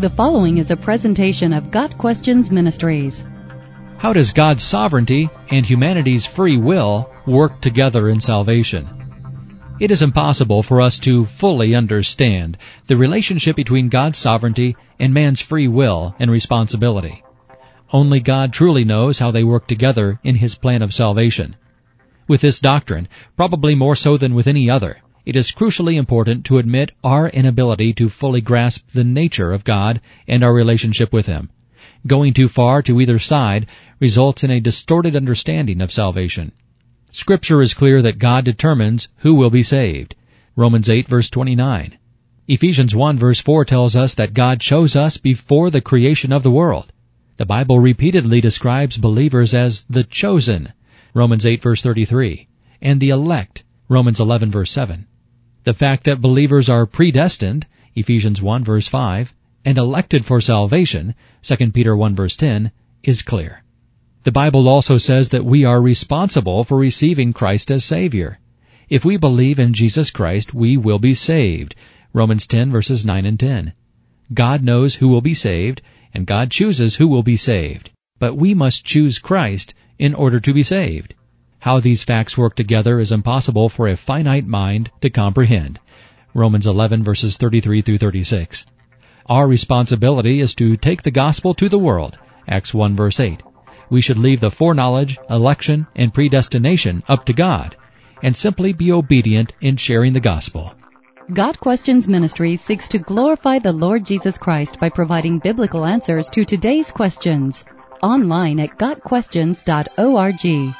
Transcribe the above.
The following is a presentation of Got Questions Ministries. How does God's sovereignty and humanity's free will work together in salvation? It is impossible for us to fully understand the relationship between God's sovereignty and man's free will and responsibility. Only God truly knows how they work together in His plan of salvation. With this doctrine, probably more so than with any other, it is crucially important to admit our inability to fully grasp the nature of God and our relationship with Him. Going too far to either side results in a distorted understanding of salvation. Scripture is clear that God determines who will be saved. Romans 8 verse 29. Ephesians 1 verse 4 tells us that God chose us before the creation of the world. The Bible repeatedly describes believers as the chosen. Romans 8 verse 33. And the elect. Romans 11 verse 7. The fact that believers are predestined, Ephesians 1 verse 5, and elected for salvation, 2 Peter 1 verse 10, is clear. The Bible also says that we are responsible for receiving Christ as Savior. If we believe in Jesus Christ, we will be saved. Romans 10 verses 9 and 10. God knows who will be saved, and God chooses who will be saved. But we must choose Christ in order to be saved. How these facts work together is impossible for a finite mind to comprehend. Romans 11 verses 33 through 36. Our responsibility is to take the gospel to the world. Acts 1 verse 8. We should leave the foreknowledge, election, and predestination up to God, and simply be obedient in sharing the gospel. Got Questions Ministry seeks to glorify the Lord Jesus Christ by providing biblical answers to today's questions. Online at GotQuestions.org.